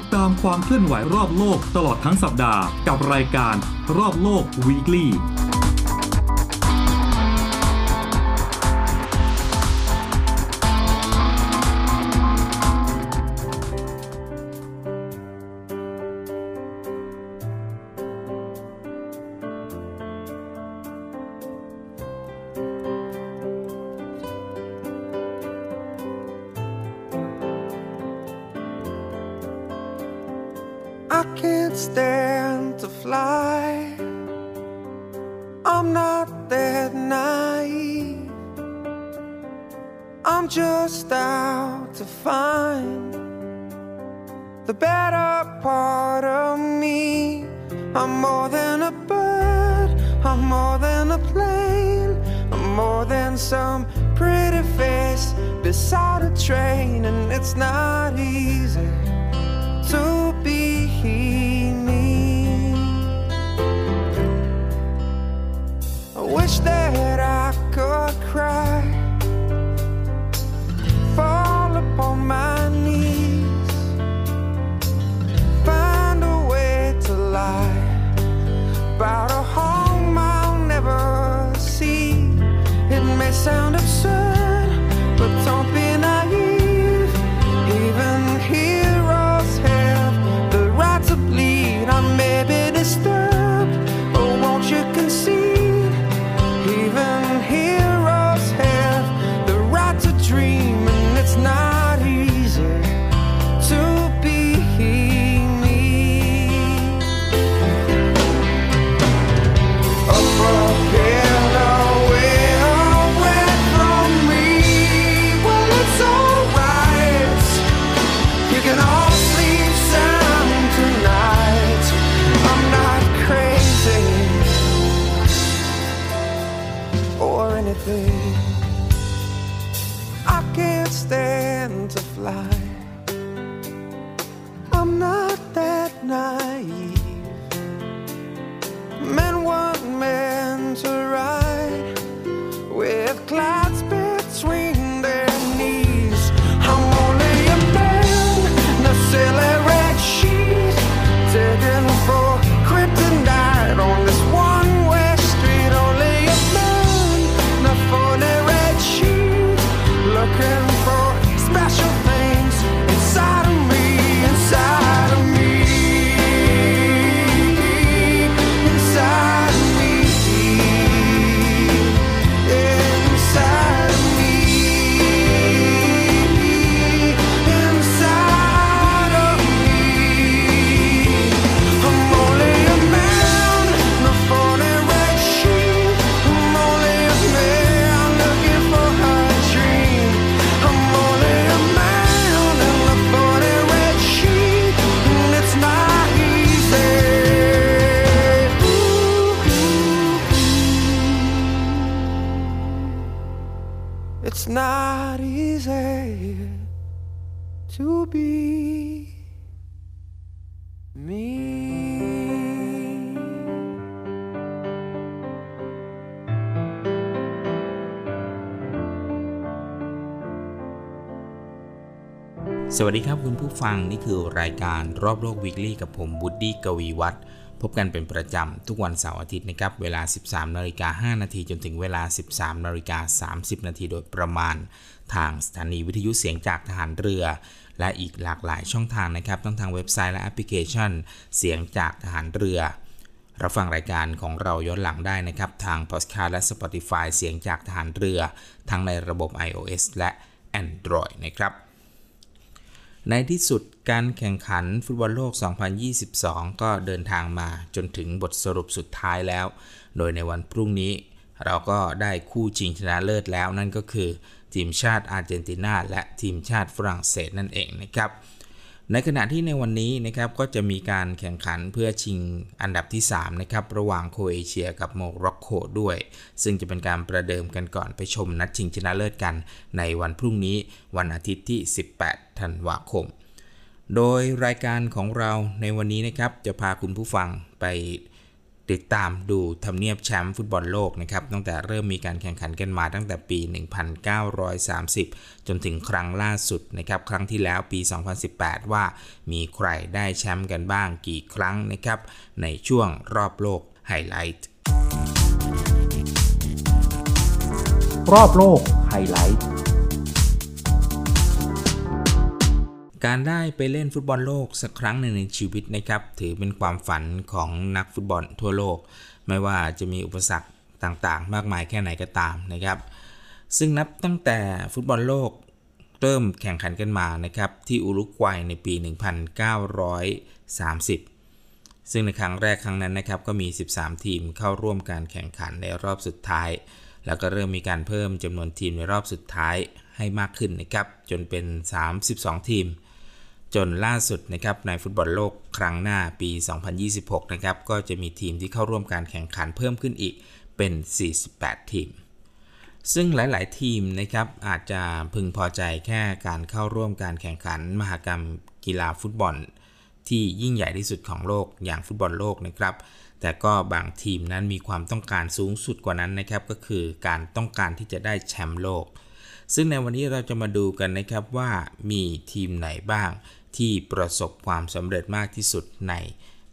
ดตามความเคลื่อนไหวรอบโลกตลอดทั้งสัปดาห์ กับรายการรอบโลก Weekly I'm more than a bird, I'm more than a plane, I'm more than some pretty face beside a train, and it's not easy to be me. I wish that I could cry, about a home I'll never see. It may sound สวัสดีครับคุณผู้ฟังนี่คือรายการรอบโลก Weekly กับผมบูดดี้กวีวัฒน์พบกันเป็นประจำทุกวันเสาร์อาทิตย์นะครับเวลา 13นาฬิกา5นาทีจนถึงเวลา 13นาฬิกา30นาทีโดยประมาณ ทางสถานีวิทยุเสียงจากทหารเรือ และอีกหลากหลายช่องทางนะครับทั้งทางเว็บไซต์และแอปพลิเคชัน เสียงจากทหารเรือรับฟังรายการของเราย้อนหลังได้นะครับ ทาง Podcast และ Spotify เสียงจากทหารเรือ ทั้งในระบบ iOS และ Android นะครับ ในที่สุดการแข่งขันฟุตบอลโลก 2022 ก็เดินทางมาจนถึงบทสรุปสุดท้ายแล้ว โดยในวันพรุ่งนี้ เราก็ได้คู่ชิงชนะเลิศแล้วนั่นก็คือ ทีมชาติอาร์เจนตินาและทีมชาติฝรั่งเศสนั่นเองนะครับ ในขณะที่ในวันนี้นะครับก็จะมีการแข่งขันเพื่อชิงอันดับที่3นะครับระหว่างโครเอเชียกับโมร็อกโกด้วย ซึ่งจะเป็นการประเดิมกันก่อนไปชมนัดชิงชนะเลิศกัน ในวันพรุ่งนี้วันอาทิตย์ที่ 18 ธันวาคม โดยรายการของเราในวันนี้นะครับจะพาคุณผู้ฟังไป ติดตามดูทำเนียบแชมป์ฟุตบอลโลกนะครับตั้งแต่เริ่มมีการแข่งขันกันมาตั้งแต่ปี 1930 จนถึงครั้งล่าสุดนะครับครั้งที่แล้วปี 2018 ว่ามีใครได้แชมป์กันบ้างกี่ครั้งนะครับในช่วงรอบโลกไฮไลท์รอบโลกไฮไลท์ การได้ไปเล่นฟุตบอลโลกสักครั้งหนึ่งในชีวิตนะครับ ถือเป็นความฝันของนักฟุตบอลทั่วโลก ไม่ว่าจะมีอุปสรรคต่างๆ มากมายแค่ไหนก็ตามนะครับ ซึ่งนับตั้งแต่ฟุตบอลโลกเริ่มแข่งขันกันมานะครับที่อุรุกวัยในปี 1930 ซึ่งในครั้งแรกครั้งนั้นนะครับก็มี 13 ทีมเข้าร่วมการแข่งขันในรอบสุดท้าย แล้วก็เริ่มมีการเพิ่มจำนวนทีมในรอบสุดท้ายให้มากขึ้นนะครับจนเป็น 32 ทีม จนล่าสุดนะครับในฟุตบอลโลกครั้งหน้าปี 2026 นะครับก็จะมีทีมที่เข้าร่วมการแข่งขันเพิ่มขึ้นอีกเป็น 48 ทีม ซึ่งหลาย ๆ ทีมนะครับอาจจะพึงพอใจแค่การเข้าร่วมการแข่งขันมหกรรมกีฬาฟุตบอล ที่ยิ่งใหญ่ที่สุดของโลกอย่างฟุตบอลโลกนะครับ แต่ก็บางทีมนั้นมีความต้องการสูงสุดกว่านั้นนะครับก็คือการต้องการที่จะได้แชมป์โลก ซึ่งในวันนี้เราจะมาดูกันนะครับว่ามีทีมไหนบ้าง ที่ประสบความสำเร็จมากที่สุดใน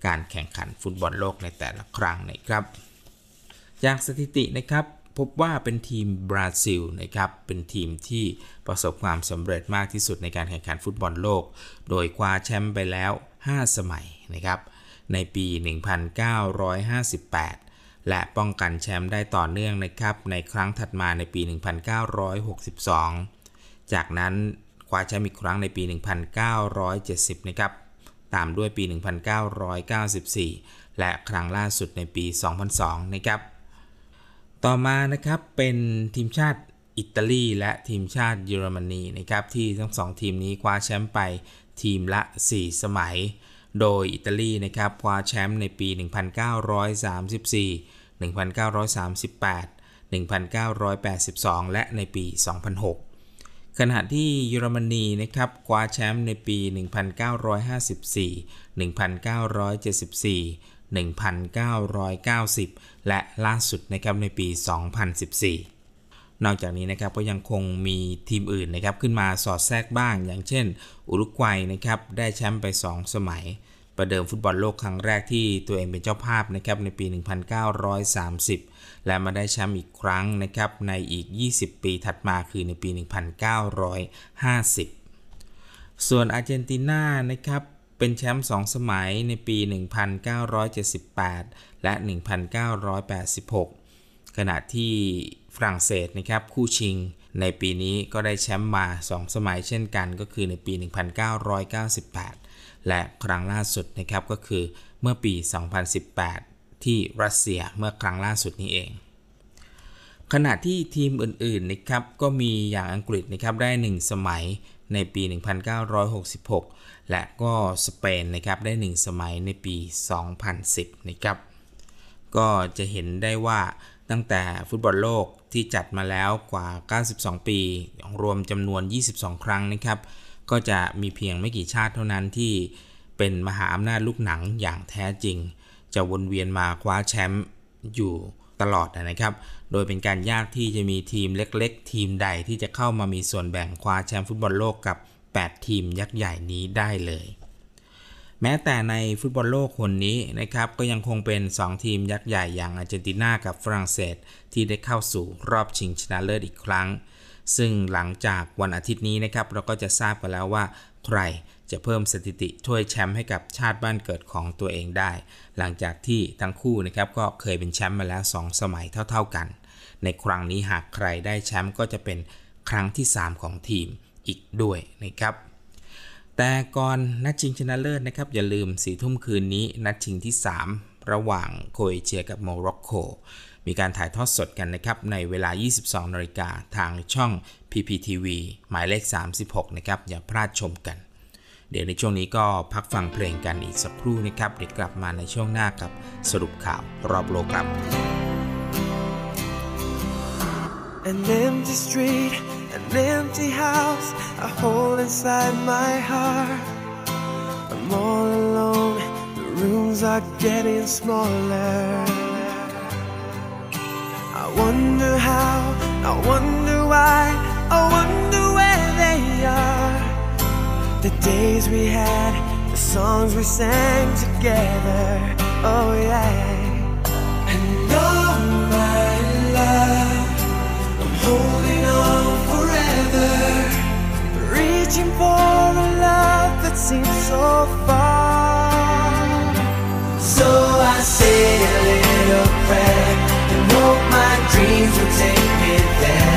การแข่งขันฟุตบอลโลกในแต่ละครั้งนะครับ จากสถิตินะครับพบว่าเป็นทีมบราซิลนะครับเป็นทีมที่ประสบความสำเร็จมากที่สุดในการแข่งขันฟุตบอลโลก โดยคว้าแชมป์ไปแล้ว 5 สมัยนะครับในปี 1958 และป้องกันแชมป์ได้ต่อเนื่องนะครับในครั้งถัดมาในปี 1962 จากนั้น คว้าแชมป์อีกครั้งในปี 1970 นะครับ ตามด้วยปี 1994 และครั้งล่าสุดในปี 2002 นะครับ ต่อมานะครับเป็นทีมชาติอิตาลีและทีมชาติเยอรมนีนะครับที่ทั้งสองทีมนี้คว้าแชมป์ไปทีมละ 4 สมัย โดยอิตาลีนะครับคว้าแชมป์ในปี 1934 1938 1982 และในปี 2006 ขณะที่เยอรมนีนะครับคว้าแชมป์ในปี 1954 1974 1990 และล่าสุดนะครับในปี 2014 นอกจากนี้นะครับก็ยังคงมีทีมอื่นนะครับขึ้นมาสอดแทรกบ้าง อย่างเช่น อุรุกวัยนะครับได้แชมป์ไป 2 สมัย ประเดิมฟุตบอลโลกครั้งแรกที่ตัวเองเป็นเจ้าภาพนะครับในปี 1930 และมาได้แชมป์อีกครั้งนะครับในอีก 20 ปีถัดมาคือในปี 1950 ส่วนอาร์เจนตินานะครับเป็นแชมป์ 2 สมัยในปี 1978 และ 1986 ขณะที่ฝรั่งเศสนะครับคู่ชิง ในปีนี้ก็ได้แชมป์มา 2 สมัยเช่นกัน ก็คือในปี 1998 และครั้งล่าสุดนะครับก็คือเมื่อปี 2018 ที่รัสเซียเมื่อครั้งล่าสุดนี้เอง ขณะที่ทีมอื่นๆนะครับก็มีอย่างอังกฤษนะครับได้ 1 สมัยในปี 1966 และก็สเปนนะครับได้ 1 สมัยในปี 2010 นะครับ ก็จะเห็นได้ว่า ตั้งแต่ฟุตบอลโลกที่จัดมาแล้วกว่า 92 ปี รวมจำนวน 22 ครั้งนะครับ ก็จะมีเพียงไม่กี่ชาติเท่านั้นที่เป็นมหาอำนาจลูกหนังอย่างแท้จริง จะวนเวียนมาคว้าแชมป์อยู่ตลอดนะครับ โดยเป็นการยากที่จะมีทีมเล็กๆ ทีมใดที่จะเข้ามามีส่วนแบ่งคว้าแชมป์ฟุตบอลโลกกับ 8 ทีมยักษ์ใหญ่นี้ได้เลย แม้แต่ในฟุตบอลโลกคนนี้นะครับก็ยังคงเป็น 2 ทีมยักษ์ใหญ่อย่างอาร์เจนตินากับฝรั่งเศส ที่ได้เข้าสู่รอบชิงชนะเลิศอีกครั้ง ซึ่งหลังจากวันอาทิตย์นี้นะครับเราก็จะทราบกันแล้วว่าใครจะเพิ่มสถิติถ้วยแชมป์ให้กับชาติบ้านเกิดของตัวเองได้ หลังจากที่ทั้งคู่นะครับก็เคยเป็นแชมป์มาแล้ว 2 สมัยเท่า ๆกัน ในครั้งนี้หากใครได้แชมป์ก็จะเป็นครั้งที่ 3 ของทีมอีกด้วยนะครับ แต่ก่อนนัดชิงชนะเลิศนะครับ อย่าลืมสี่ทุ่มคืนนี้ นัดชิงที่ 3 ระหว่างโคเอเชียกับโมร็อกโกมีการถ่ายทอดสดกันนะครับ ในเวลา 22นาฬิกาทางช่อง PPTV หมายเลข 36 นะครับ อย่าพลาดชมกัน เดี๋ยวในช่วงนี้ก็พักฟังเพลงกันอีกสักครู่นะครับ เดี๋ยวกลับมาในช่วงหน้ากับสรุปข่าวรอบโลกครับ An empty street, an empty house, a hole inside my heart. I'm all alone, the room's are getting smaller. I wonder how, I wonder why, I wonder where they are. The days we had, the songs we sang together. Oh, yeah. And oh, my love, I'm holding on forever. Reaching for a love that seems so far. So I say a little prayer and hope my dreams will take me there.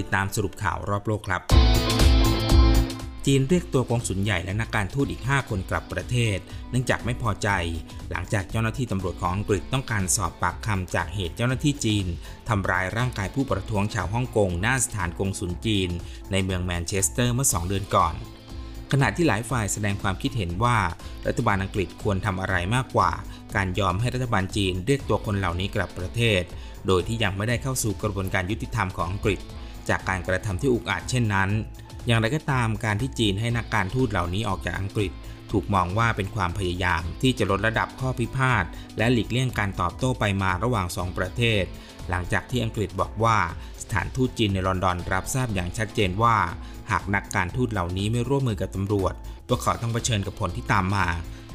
ติดตามสรุปข่าวรอบโลกครับ จีนเรียกตัวกองสุลใหญ่และนักการทูตอีก 5 คนกลับประเทศ เนื่องจากไม่พอใจ หลังจากเจ้าหน้าที่ตำรวจของอังกฤษต้องการสอบปากคำจากเหตุเจ้าหน้าที่จีนทำร้ายร่างกายผู้ประท้วงชาวฮ่องกงหน้าสถานกงสุลจีน ในเมืองแมนเชสเตอร์เมื่อ 2 เดือนก่อนขณะที่หลายฝ่ายแสดงความคิดเห็นว่า รัฐบาลอังกฤษควรทำอะไรมากกว่า การยอมให้รัฐบาลจีนเรียกตัวคนเหล่านี้กลับประเทศ โดยที่ยังไม่ได้เข้าสู่กระบวนการยุติธรรมของอังกฤษ จากการกระทำที่อุกอาจเช่นนั้น อย่างไรก็ตามการที่จีนให้นักการทูตเหล่านี้ออกจากอังกฤษ ถูกมองว่าเป็นความพยายามที่จะลดระดับข้อพิพาทและหลีกเลี่ยงการตอบโต้ไปมาระหว่างสองประเทศ หลังจากที่อังกฤษบอกว่าสถานทูตจีนในลอนดอนรับทราบอย่างชัดเจนว่า หากนักการทูตเหล่านี้ไม่ร่วมมือกับตำรวจ พวกเขาต้องเผชิญกับผลที่ตามมา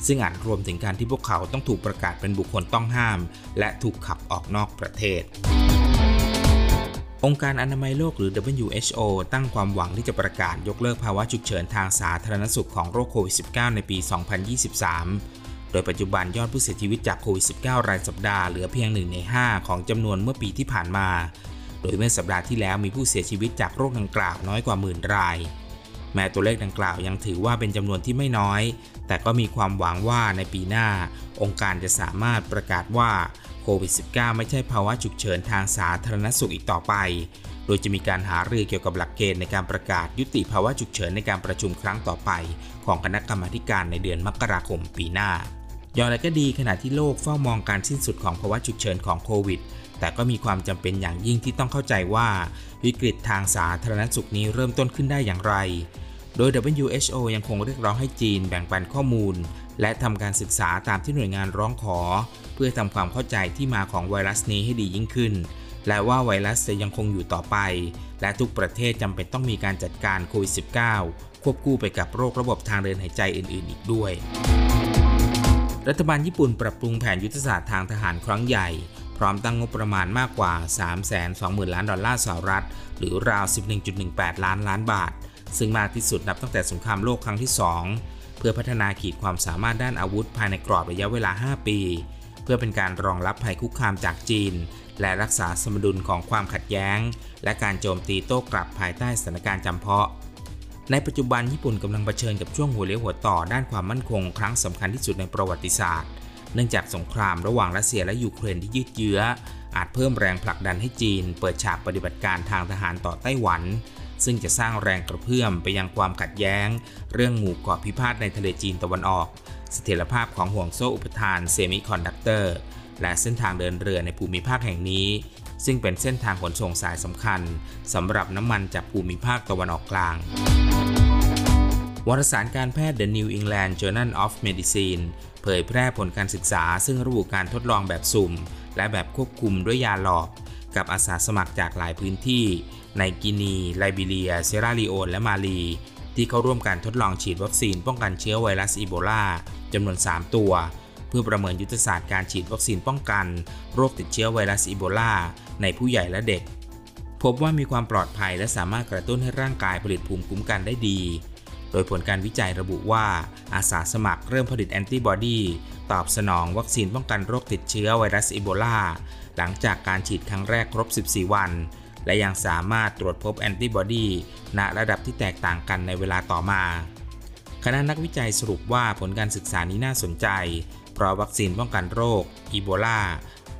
ซึ่งอาจรวมถึงการที่พวกเขาต้องถูกประกาศเป็นบุคคลต้องห้าม และถูกขับออกนอกประเทศ องค์การอนามัยโลกหรือ WHO ตั้งความหวังที่จะประกาศยกเลิกภาวะฉุกเฉินทางสาธารณสุขของโรคโควิด -19 ในปี 2023 โดยปัจจุบันยอดผู้เสียชีวิตจากโควิด -19 รายสัปดาห์เหลือเพียง 1 ใน 5 ของจำนวนเมื่อปีที่ผ่านมา โดยเมื่อสัปดาห์ที่แล้วมีผู้เสียชีวิตจากโรคดังกล่าวน้อยกว่าหมื่นราย แม้ตัวเลขดังกล่าวยังถือว่าเป็นจำนวนที่ไม่น้อย แต่ก็มีความหวังว่าในปีหน้า องค์การจะสามารถประกาศว่า โควิด -19 ไม่ใช่ภาวะฉุกเฉินทางสาธารณสุขอีกต่อไป โดยจะมีการหารือเกี่ยวกับหลักเกณฑ์ในการประกาศยุติภาวะฉุกเฉินในการประชุมครั้งต่อไป ของคณะกรรมาการในเดือนมกราคมปีหน้า อย่างไรก็ดีขณะที่โลกเฝ้ามองการสิ้นสุดของภาวะฉุกเฉินของโควิด แต่ก็มีความจำเป็นอย่างยิ่งที่ต้องเข้าใจว่า วิกฤตทางสาธารณสุขนี้เริ่มต้นขึ้นได้อย่างไร โดย WHO ยังคงเรียกร้องให้จีนแบ่งปันข้อมูล และทำการศึกษาตามที่หน่วยงานร้องขอ เพื่อทำความเข้าใจที่มาของไวรัสนี้ให้ดียิ่งขึ้น และว่าไวรัสจะยังคงอยู่ต่อไป และทุกประเทศจำเป็นต้องมีการจัดการโควิด -19 ควบคู่ไปกับโรคระบบทางเดินหายใจอื่น ๆ อีกด้วย รัฐบาลญี่ปุ่นปรับปรุงแผนยุทธศาสตร์ทางทหารครั้งใหญ่ พร้อมตั้งงบประมาณมากกว่า 320,000 ล้านดอลลาร์สหรัฐ หรือราว 11.18 ล้านล้านบาท ซึ่งมากที่สุดนับตั้งแต่สงครามโลกครั้งที่ 2 พื่อพัฒนาขีดความสามารถด้านอาวุธภายในกรอบระยะเวลา 5 ปี เพื่อเป็นการรองรับภัยคุกคามจากจีน และรักษาสมดุลของความขัดแย้ง และการโจมตีโต้กลับภายใต้สถานการณ์จำเพาะ ในปัจจุบันญี่ปุ่นกำลังเผชิญกับช่วงหัวเลี้ยวหัวต่อด้านความมั่นคง ครั้งสำคัญที่สุดในประวัติศาสตร์ เนื่องจากสงครามระหว่างรัสเซียและยูเครนที่ยืดเยื้ออาจเพิ่มแรงผลักดันให้จีน เปิดฉากปฏิบัติการทางทหารต่อไต้หวัน ซึ่งจะสร้างแรงกระเพื่อมไปยังความขัดแย้ง เรื่องหมู่เกาะพิพาทในทะเลจีนตะวันออก เสถียรภาพของห่วงโซ่อุปทานเซมิคอนดักเตอร์และเส้นทางเดินเรือในภูมิภาคแห่งนี้ ซึ่งเป็นเส้นทางขนส่งสายสำคัญสำหรับน้ำมันจากภูมิภาคตะวันออกกลางวารสารการแพทย์ The New England Journal of Medicine เผยแพร่ผลการศึกษา ซึ่งระบุการทดลองแบบสุ่ม และแบบควบคุมด้วยยาหลอก กับอาสาสมัครจากหลายพื้นที่ ในกินีไลบีเรีย เซราลีโอนและมาลี ที่เข้าร่วมการทดลองฉีดวัคซีนป้องกันเชื้อไวรัสอีโบลาจำนวน 3 ตัว เพื่อประเมินยุทธศาสตร์การฉีดวัคซีนป้องกัน โรคติดเชื้อไวรัสอีโบลาในผู้ใหญ่และเด็ก พบว่ามีความปลอดภัยและสามารถกระตุ้นให้ร่างกายผลิตภูมิคุ้มกันได้ดี โดยผลการวิจัยระบุว่าอาสาสมัครเริ่มผลิตแอนติบอดีตอบสนองวัคซีนป้องกันโรคติดเชื้อไวรัสอีโบลาหลังจากการฉีดครั้งแรกครบ 14 วัน และยังสามารถตรวจพบแอนติบอดีณระดับที่แตกต่างกันในเวลาต่อมาคณะนักวิจัยสรุปว่าผลการศึกษานี้น่าสนใจ เพราะวัคซีนป้องกันโรค อีโบลา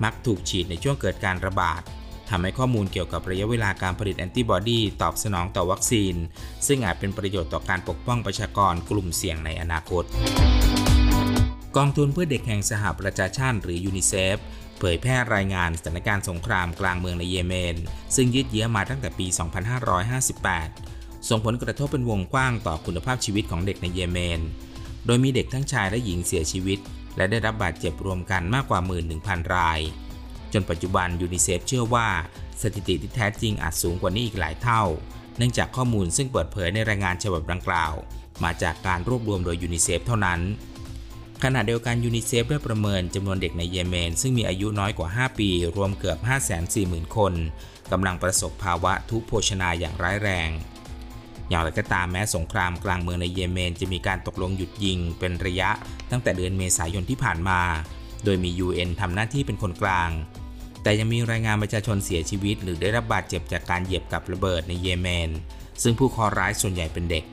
มักถูกฉีดในช่วงเกิดการระบาดทำให้ข้อมูลเกี่ยวกับระยะเวลาการผลิตแอนติบอดีตอบสนองต่อวัคซีน ซึ่งอาจเป็นประโยชน์ต่อการปกป้องประชากรกลุ่มเสี่ยงในอนาคต กองทุนเพื่อเด็กแห่งสหประชาชาติหรือยูนิเซฟเผยแพร่รายงานสถานการณ์สงครามกลางเมืองในเยเมน ซึ่งยืดเยื้อมาตั้งแต่ปี 2558 ส่งผลกระทบเป็นวงกว้างต่อคุณภาพชีวิตของเด็กในเยเมน โดยมีเด็กทั้งชายและหญิงเสียชีวิต และได้รับบาดเจ็บรวมกันมากกว่า 11,000 ราย จนปัจจุบันยูนิเซฟเชื่อว่าสถิติที่แท้จริงอาจสูงกว่านี้อีกหลายเท่า เนื่องจากข้อมูลซึ่งเปิดเผยในรายงานฉบับดังกล่าว มาจากการรวบรวมโดยยูนิเซฟเท่านั้น ขณะเดียวกันยูนิเซฟได้ประเมินจำนวนเด็กในเยเมน ซึ่งมีอายุน้อยกว่า 5 ปี รวมเกือบ 540,000 คนกำลังประสบภาวะทุพโภชนาการอย่างร้ายแรง อย่างไรก็ตามแม้สงครามกลางเมืองในเยเมนจะมีการตกลงหยุดยิงเป็นระยะตั้งแต่เดือนเมษายนที่ผ่านมา โดยมี UN ทำหน้าที่เป็นคนกลาง แต่ยังมีรายงานประชาชนเสียชีวิต หรือได้รับบาดเจ็บจากการเหยียบกับระเบิดในเยเมน ซึ่งผู้คอร้ายส่วนใหญ่เป็นเด็ก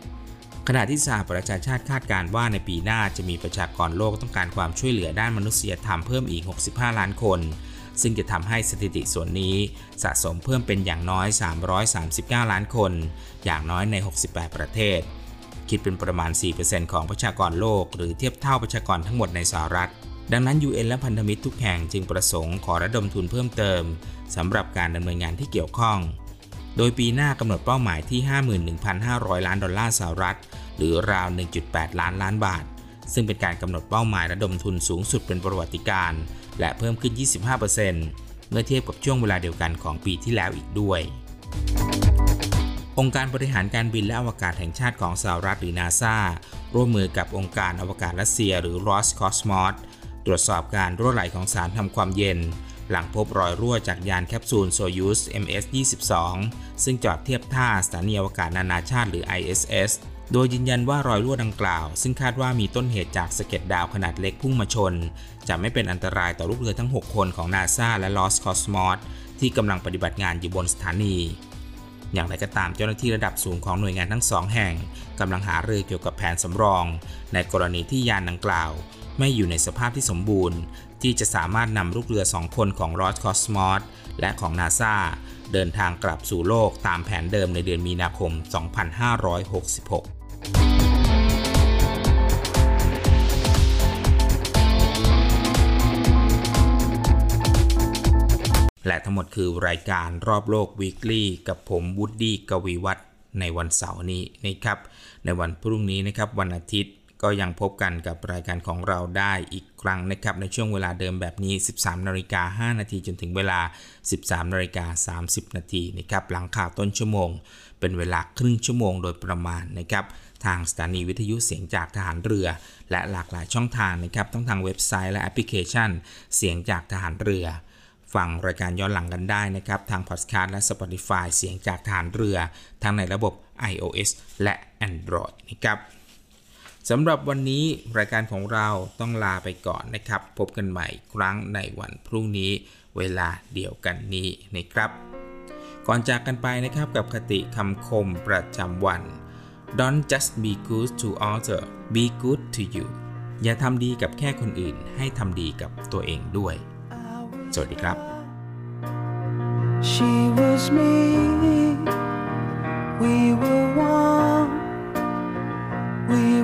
ขณะที่สหประชาชาติคาดการณ์ว่าในปีหน้าจะมีประชากรโลกต้องการความช่วยเหลือด้านมนุษยธรรมเพิ่มอีก 65 ล้านคน ซึ่งจะทำให้สถิติส่วนนี้สะสมเพิ่มเป็นอย่างน้อย 339 ล้านคน อย่างน้อยใน 68 ประเทศ คิดเป็นประมาณ 4%ของประชากรโลก หรือเทียบเท่าประชากรทั้งหมดในสหรัฐดังนั้น UN และพันธมิตรทุกแห่งจึงประสงค์ขอระดมทุนเพิ่มเติมสำหรับการดำเนินงานที่เกี่ยวข้อง โดยปีหน้ากำหนดเป้าหมายที่ 51,500 ล้านดอลลาร์สหรัฐ หรือราว 1.8 ล้านล้านบาท ซึ่งเป็นการกำหนดเป้าหมายระดมทุนสูงสุดเป็นประวัติการ และเพิ่มขึ้น 25%เมื่อเทียบกับช่วงเวลาเดียวกันของปีที่แล้วอีกด้วย องค์การบริหารการบินและอวกาศแห่งชาติของสหรัฐหรือนาซาร่วมมือกับองค์การอวกาศรัสเซียหรือ Roscosmos ตรวจสอบการรั่วไหลของสารทำความเย็น หลังพบรอยรั่วจากยานแคปซูลโซยูส MS-22 ซึ่งจอดเทียบท่าสถานีอวกาศนานาชาติหรือ ISS โดยยืนยันว่ารอยรั่วดังกล่าว ซึ่งคาดว่ามีต้นเหตุจากสะเก็ดดาวขนาดเล็กพุ่งมาชน จะไม่เป็นอันตรายต่อลูกเรือทั้ง 6 คนของนาซาและ Lost Cosmos ที่กำลังปฏิบัติงานอยู่บนสถานี อย่างไรก็ตามเจ้าหน้าที่ระดับสูงของหน่วยงานทั้งสองแห่งกำลังหารือเกี่ยวกับแผนสำรอง ในกรณีที่ยานดังกล่าว ไม่อยู่ในสภาพที่สมบูรณ์ ที่จะสามารถนำลูกเรือ 2 คนของ r o s c o s m o s และของ NASA เดินทางกลับสู่โลกตามแผนเดิมในเดือนมีนาคม 2566และทั้งหมดคือรายการรอบโลก Weekly กับผมวูดดี้กวีวัฒในวันเสาร์นี้นะครับ ในวันพรุ่งนี้นะครับวันอาทิตย์ ก็ยังพบกันกับรายการของเราได้อีกครั้งนะครับ ในช่วงเวลาเดิมแบบนี้ 13นาฬิกา5นาทีจนถึงเวลา 13นาฬิกา30นาทีนะครับหลังข่าวต้นชั่วโมง เป็นเวลาครึ่งชั่วโมงโดยประมาณนะครับทางสถานีวิทยุเสียงจากทหารเรือ และหลากหลายช่องทางนะครับทั้งทางเว็บไซต์และแอปพลิเคชัน เสียงจากทหารเรือฟังรายการย้อนหลังกันได้นะครับ ทางพอดแคสต์และ Spotify เสียงจากฐานเรือ ทั้งในระบบ iOS และ Android นะครับ สำหรับวันนี้รายการของเราต้องลาไปก่อนนะครับ พบกันใหม่ครั้งในวันพรุ่งนี้เวลาเดียวกันนี้นะครับ ก่อนจากกันไปนะครับกับคติคำคมประจำวัน Don't just be good to others be good to you อย่าทำดีกับแค่คนอื่น ให้ทำดีกับตัวเองด้วย สวัสดีครับ She was me We were one We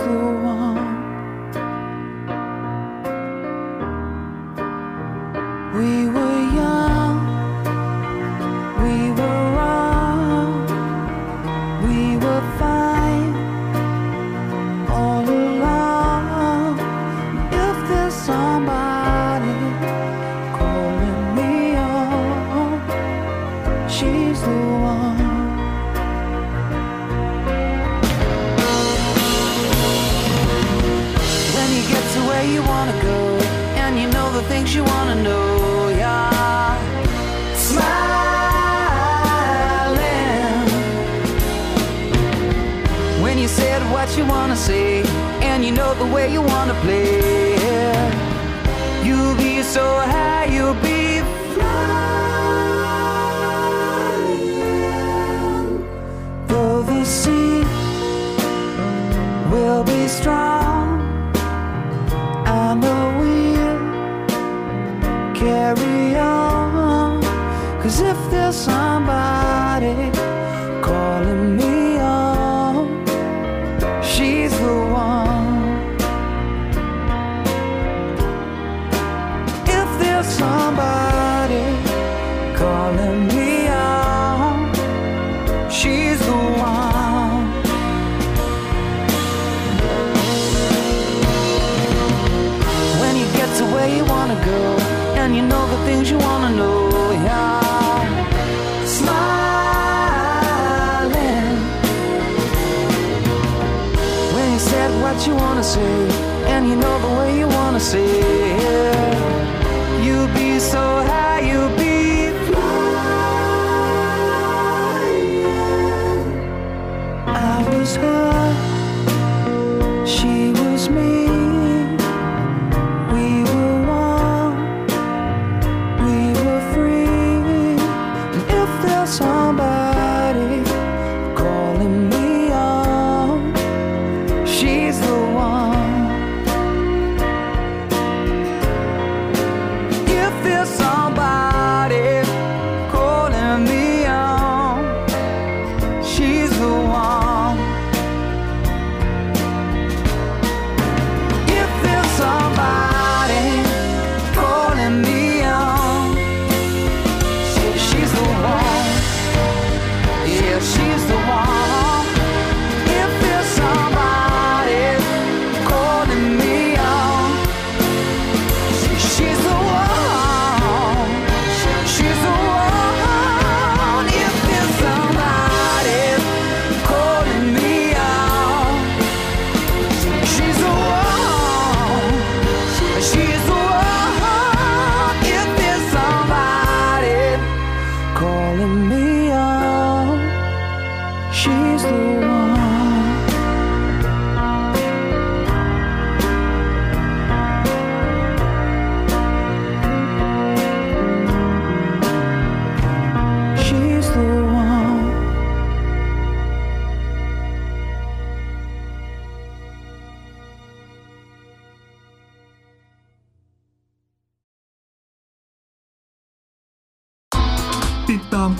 slow. You said what you wanna say and you know the way you wanna play you'll be so high you'll be flying though the sea will be strong I know we'll carry on. Cause if there's somebody wanna go and you know the things you wanna know yeah. Smiling. When you said what you wanna say and you know the way you wanna say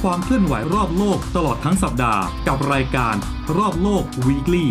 ความเคลื่อนไหวรอบโลกตลอดทั้งสัปดาห์ กับรายการรอบโลก Weekly